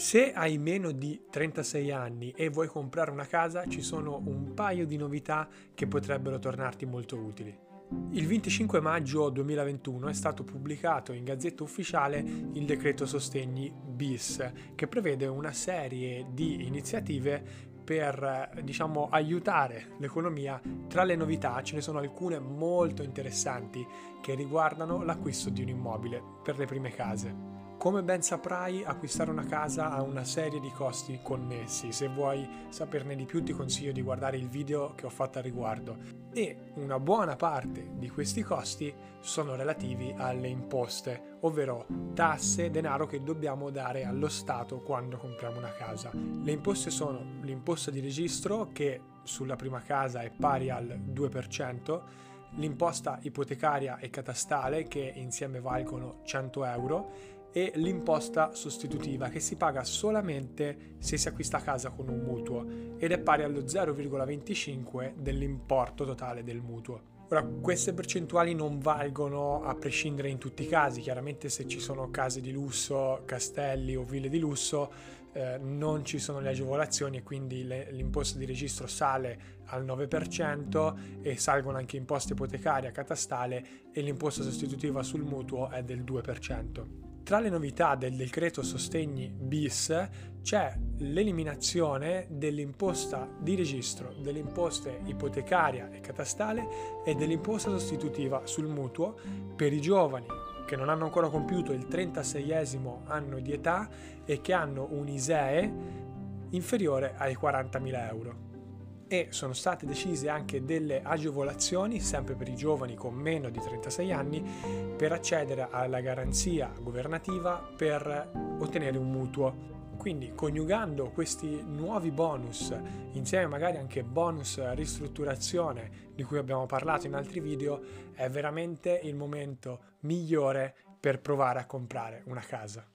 Se hai meno di 36 anni e vuoi comprare una casa, ci sono un paio di novità che potrebbero tornarti molto utili. Il 25 maggio 2021 è stato pubblicato in Gazzetta Ufficiale il decreto sostegni bis, che prevede una serie di iniziative per diciamo, aiutare l'economia. Tra le novità ce ne sono alcune molto interessanti che riguardano l'acquisto di un immobile per le prime case. Come ben saprai, acquistare una casa ha una serie di costi connessi. Se vuoi saperne di più ti consiglio di guardare il video che ho fatto al riguardo. E una buona parte di questi costi sono relativi alle imposte, ovvero tasse, denaro che dobbiamo dare allo Stato quando compriamo una casa. Le imposte sono l'imposta di registro che sulla prima casa è pari al 2%, l'imposta ipotecaria e catastale che insieme valgono 100 euro e l'imposta sostitutiva che si paga solamente se si acquista casa con un mutuo ed è pari allo 0,25 dell'importo totale del mutuo. Ora, queste percentuali non valgono a prescindere in tutti i casi, chiaramente se ci sono case di lusso, castelli o ville di lusso, eh, non ci sono le agevolazioni e quindi le, l'imposta di registro sale al 9% e salgono anche imposte ipotecaria, catastale e l'imposta sostitutiva sul mutuo è del 2%. Tra le novità del decreto sostegni bis c'è l'eliminazione dell'imposta di registro, delle imposte ipotecaria e catastale e dell'imposta sostitutiva sul mutuo per i giovani che non hanno ancora compiuto il 36esimo anno di età e che hanno un ISEE inferiore ai 40.000 euro e sono state decise anche delle agevolazioni, sempre per i giovani con meno di 36 anni, per accedere alla garanzia governativa per ottenere un mutuo. Quindi coniugando questi nuovi bonus insieme magari anche bonus ristrutturazione di cui abbiamo parlato in altri video è veramente il momento migliore per provare a comprare una casa.